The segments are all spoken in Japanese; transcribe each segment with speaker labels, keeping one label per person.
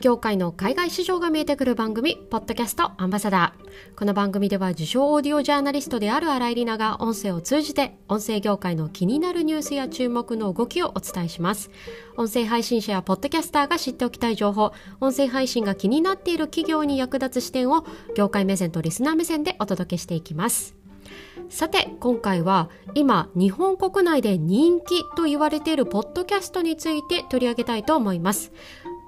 Speaker 1: 業界の海外市場が見えてくる番組、ポッドキャストアンバサダー。この番組では受賞オーディオジャーナリストである新井里奈が音声を通じて、音声業界の気になるニュースや注目の動きをお伝えします。音声配信者やポッドキャスターが知っておきたい情報、音声配信が気になっている企業に役立つ視点を、業界目線とリスナー目線でお届けしていきます。さて今回は今日本国内で人気と言われているポッドキャストについて取り上げたいと思います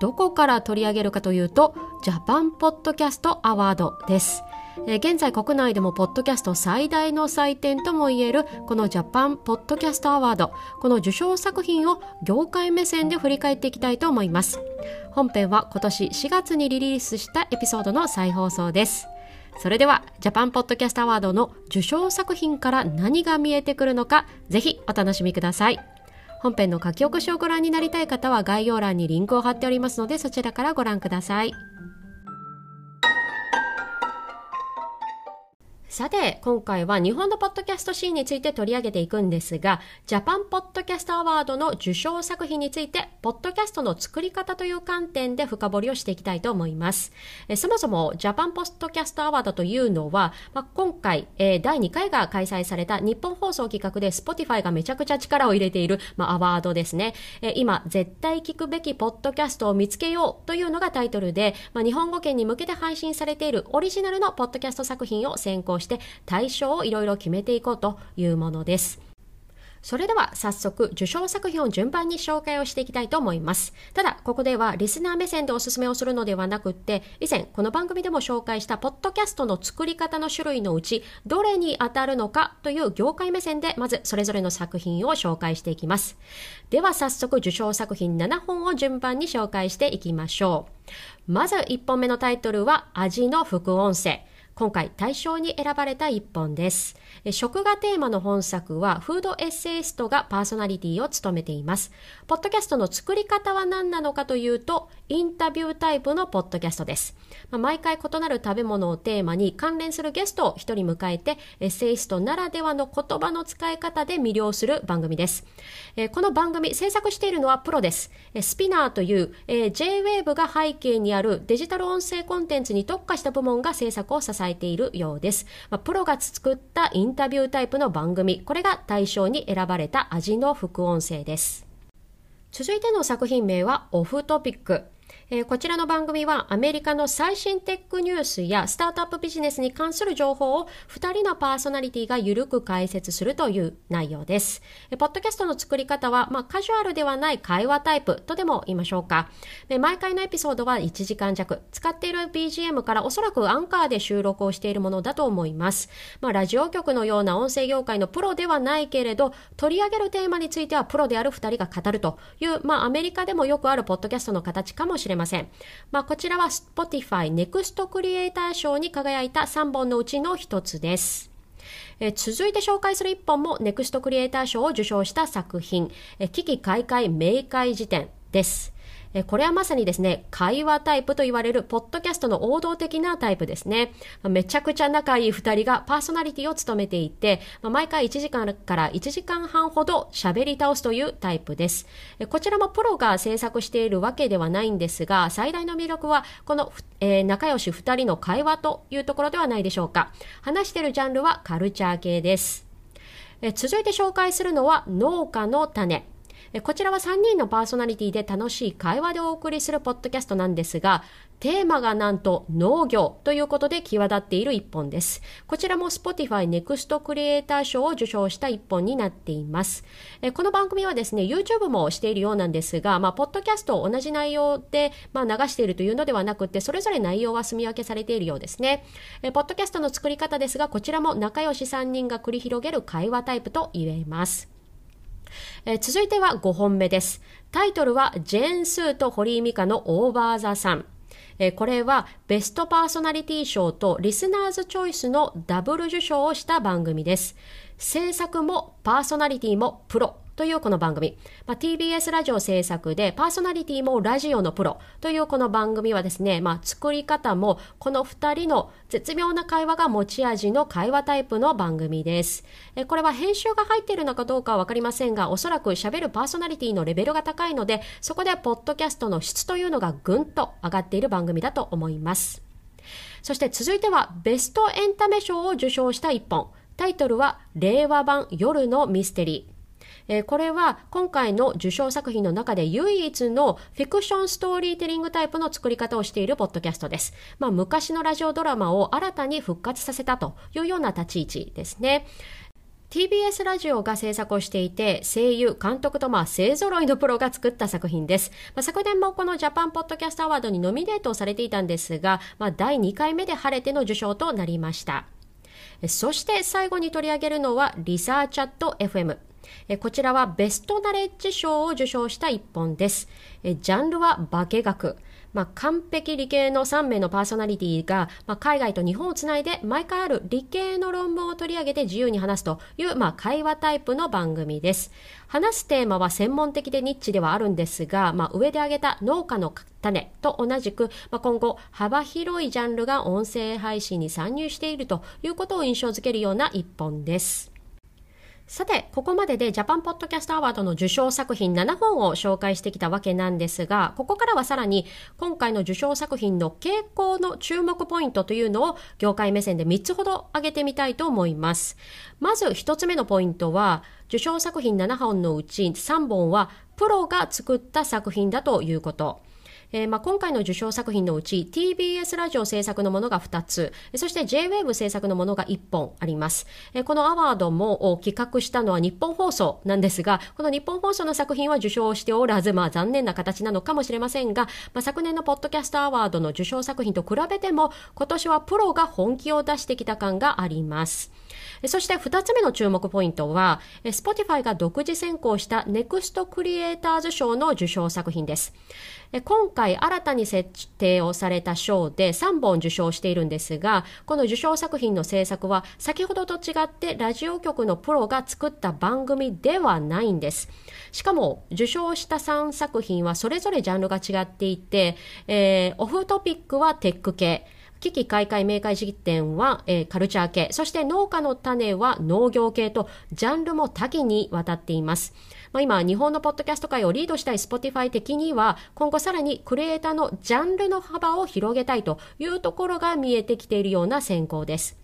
Speaker 1: どこから取り上げるかというとジャパンポッドキャストアワードです。え現在国内でもポッドキャスト最大の祭典ともいえるこのジャパンポッドキャストアワードこの受賞作品を業界目線で振り返っていきたいと思います。本編は今年4月にリリースしたエピソードの再放送です。それではジャパンポッドキャストアワードの受賞作品から何が見えてくるのかぜひお楽しみください。本編の書き起こしをご覧になりたい方は概要欄にリンクを貼っておりますのでそちらからご覧ください。さて、今回は日本のポッドキャストシーンについて取り上げていくんですが、ジャパンポッドキャストアワードの受賞作品について、ポッドキャストの作り方という観点で深掘りをしていきたいと思います。えそもそも、ジャパンポッドキャストアワードというのは、まあ、今回、えー、第2回が開催された日本放送企画で Spotify がめちゃくちゃ力を入れている、まあ、アワードですね。え今、絶対聞くべきポッドキャストを見つけようというのがタイトルで、まあ、日本語圏に向けて配信されているオリジナルのポッドキャスト作品を選考して対象をいろいろ決めていこうというものです。それでは早速受賞作品を順番に紹介をしていきたいと思います。ただ、ここではリスナー目線でおすすめをするのではなくって、以前この番組でも紹介したポッドキャストの作り方の種類のうち、どれに当たるのかという業界目線でまずそれぞれの作品を紹介していきます。では早速受賞作品7本を順番に紹介していきましょう。まず1本目のタイトルは味の副音声。今回大賞に選ばれた一本です。食がテーマの本作はフードエッセイストがパーソナリティを務めています。ポッドキャストの作り方は何なのかというと、インタビュータイプのポッドキャストです。まあ、毎回異なる食べ物をテーマに関連するゲストを一人迎えて、エッセイストならではの言葉の使い方で魅了する番組です。えー、この番組制作しているのはプロです。えスピナーという、えー、J-Wave が背景にあるデジタル音声コンテンツに特化した部門が制作を支えているようです。まあ、プロが作ったインタビュータイプの番組、これが対象に選ばれた味の副音声です。続いての作品名はオフトピック。えー、こちらの番組はアメリカの最新テックニュースやスタートアップビジネスに関する情報を2人のパーソナリティがゆるく解説するという内容です。えー、ポッドキャストの作り方は、まあ、カジュアルではない会話タイプとでも言いましょうか。で毎回のエピソードは1時間弱。使っている BGM からおそらくアンカーで収録をしているものだと思います。まあ、ラジオ局のような音声業界のプロではないけれど、取り上げるテーマについてはプロである2人が語るという、まあ、アメリカでもよくあるポッドキャストの形かもしれません。しれません。まあ、こちらは Spotify Next Creator 賞に輝いた3本のうちの1つです。え続いて紹介する1本も Next クリエイター賞を受賞した作品、え危機開会明快辞典です。これはまさにですね、会話タイプと言われるポッドキャストの王道的なタイプですね。めちゃくちゃ仲いい二人がパーソナリティを務めていて、毎回1時間から1時間半ほど喋り倒すというタイプです。こちらもプロが制作しているわけではないんですが、最大の魅力はこの、えー、仲良し二人の会話というところではないでしょうか。話しているジャンルはカルチャー系です。続いて紹介するのは農家の種。こちらは3人のパーソナリティで楽しい会話でお送りするポッドキャストなんですが、テーマがなんと農業ということで際立っている一本です。こちらも Spotify Next Creator 賞を受賞した一本になっています。この番組はですね、YouTube もしているようなんですが、まあ、ポッドキャストを同じ内容で、まあ、流しているというのではなくて、それぞれ内容は住み分けされているようですね。ポッドキャストの作り方ですが、こちらも仲良し3人が繰り広げる会話タイプと言えます。えー、続いては5本目です。タイトルはジェーン・スーと堀井美香のオーバー・ザ・サン。えこれはベストパーソナリティ賞とリスナーズチョイスのダブル受賞をした番組です。制作もパーソナリティもプロというこの番組、まあ、TBS ラジオ制作でパーソナリティもラジオのプロというこの番組はですね、まあ、作り方もこの2人の絶妙な会話が持ち味の会話タイプの番組です。えこれは編集が入っているのかどうかはわかりませんが、おそらく喋るパーソナリティのレベルが高いので、そこでポッドキャストの質というのがぐんと上がっている番組だと思います。そして続いてはベストエンタメ賞を受賞した一本。タイトルは令和版夜のミステリー。えー、これは今回の受賞作品の中で唯一のフィクションストーリーテリングタイプの作り方をしているポッドキャストです。まあ、昔のラジオドラマを新たに復活させたというような立ち位置ですね。TBS ラジオが制作をしていて、声優、監督とまあ勢揃いのプロが作った作品です。まあ、昨年もこのジャパンポッドキャストアワードにノミネートされていたんですが、まあ、第2回目で晴れての受賞となりました。そして最後に取り上げるのはリサーチャット FM。こちらはベストナレッジ賞を受賞した一本です。ジャンルは科学。まあ、完璧理系の3名のパーソナリティが、まあ、海外と日本をつないで毎回ある理系の論文を取り上げて自由に話すという、まあ、会話タイプの番組です。話すテーマは専門的でニッチではあるんですが、まあ、上で挙げた農家の種と同じく、まあ、今後幅広いジャンルが音声配信に参入しているということを印象づけるような一本です。さて、ここまででジャパンポッドキャストアワードの受賞作品7本を紹介してきたわけなんですが、ここからはさらに今回の受賞作品の傾向の注目ポイントというのを業界目線で3つほど挙げてみたいと思います。まず1つ目のポイントは、受賞作品7本のうち3本はプロが作った作品だということ。えー、まあ、今回の受賞作品のうち TBS ラジオ制作のものが2つ、そして JWAVE 制作のものが1本あります。えー、このアワードも企画したのは日本放送なんですが、この日本放送の作品は受賞しておらず、まあ残念な形なのかもしれませんが、まあ、昨年のポッドキャストアワードの受賞作品と比べても、今年はプロが本気を出してきた感があります。そして2つ目の注目ポイントは、Spotify が独自選考した NEXT クリエイターズ賞の受賞作品です。今回新たに設定をされた賞で3本受賞しているんですが、この受賞作品の制作は先ほどと違ってラジオ局のプロが作った番組ではないんです。しかも受賞した3作品はそれぞれジャンルが違っていて、えー、オフトピックはテック系、危機開会明快式典は、えー、カルチャー系、そして農家の種は農業系と、ジャンルも多岐にわたっています。まあ、今、日本のポッドキャスト界をリードしたい Spotify 的には、今後さらにクリエイターのジャンルの幅を広げたいというところが見えてきているような選考です。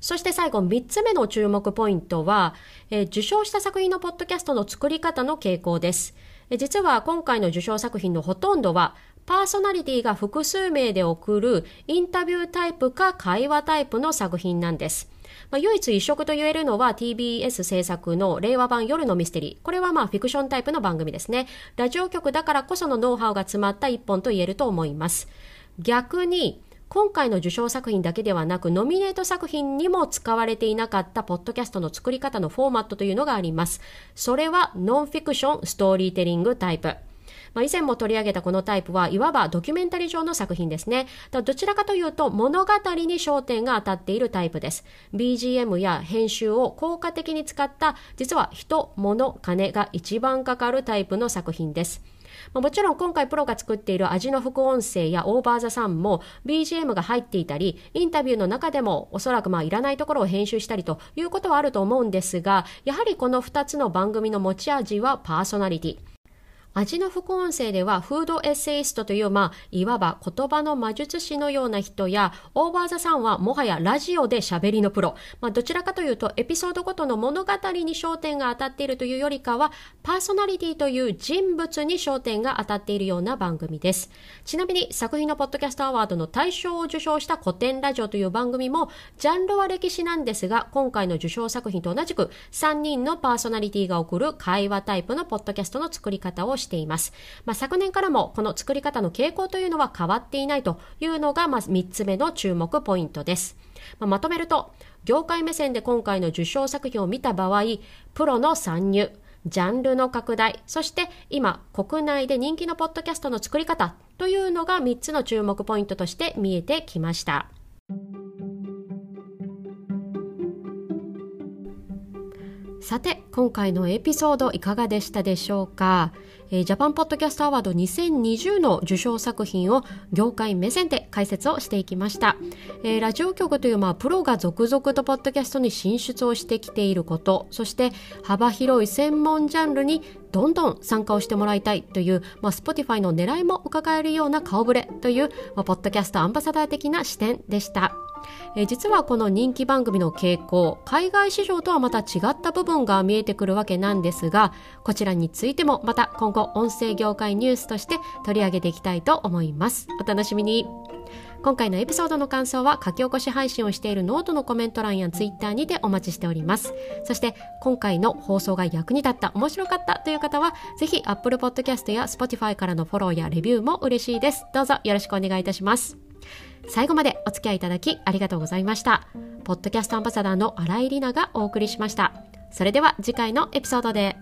Speaker 1: そして最後、3つ目の注目ポイントは、えー、受賞した作品のポッドキャストの作り方の傾向です。実は今回の受賞作品のほとんどはパーソナリティが複数名で送るインタビュータイプか会話タイプの作品なんです。まあ、唯一一色と言えるのは TBS 制作の令和版夜のミステリー。これはまあフィクションタイプの番組ですね。ラジオ局だからこそのノウハウが詰まった一本と言えると思います。逆に、今回の受賞作品だけではなく、ノミネート作品にも使われていなかったポッドキャストの作り方のフォーマットというのがあります。それはノンフィクションストーリーテリングタイプ。まあ、以前も取り上げたこのタイプはいわばドキュメンタリー上の作品ですね。どちらかというと物語に焦点が当たっているタイプです。BGM や編集を効果的に使った実は人、物、金が一番かかるタイプの作品です。もちろん今回プロが作っている味の副音声やオーバーザさんも BGM が入っていたり、インタビューの中でもおそらくまあいらないところを編集したりということはあると思うんですが、やはりこの2つの番組の持ち味はパーソナリティ。味の副音声ではフードエッセイストという、まあ、いわば言葉の魔術師のような人や、オーバーザさんはもはやラジオで喋りのプロ。まあ、どちらかというと、エピソードごとの物語に焦点が当たっているというよりかは、パーソナリティという人物に焦点が当たっているような番組です。ちなみに、作品のポッドキャストアワードの大賞を受賞した古典ラジオという番組も、ジャンルは歴史なんですが、今回の受賞作品と同じく、3人のパーソナリティが送る会話タイプのポッドキャストの作り方をしています。まあ、昨年からもこの作り方の傾向というのは変わっていないというのが、まず3つ目の注目ポイントです。まあ、まとめると、業界目線で今回の受賞作品を見た場合、プロの参入、ジャンルの拡大、そして今国内で人気のポッドキャストの作り方というのが3つの注目ポイントとして見えてきました。さて今回のエピソードいかがでしたでしょうか、えー、ジャパンポッドキャストアワード2020の受賞作品を業界目線で解説をしていきました、えー、ラジオ局というまあプロが続々とポッドキャストに進出をしてきていることそして幅広い専門ジャンルにどんどん参加をしてもらいたいという、まあ、Spotify の狙いも伺えるような顔ぶれという、まあ、ポッドキャストアンバサダー的な視点でした。え実はこの人気番組の傾向海外市場とはまた違った部分が見えてくるわけなんですがこちらについてもまた今後音声業界ニュースとして取り上げていきたいと思います。お楽しみに。今回のエピソードの感想は書き起こし配信をしているノートのコメント欄やツイッターにてお待ちしております。そして今回の放送が役に立った面白かったという方はぜひ Apple Podcast や Spotify からのフォローやレビューも嬉しいです。どうぞよろしくお願いいたします。最後までお付き合いいただきありがとうございました。ポッドキャストアンバサダーの新井里奈がお送りしました。それでは次回のエピソードで。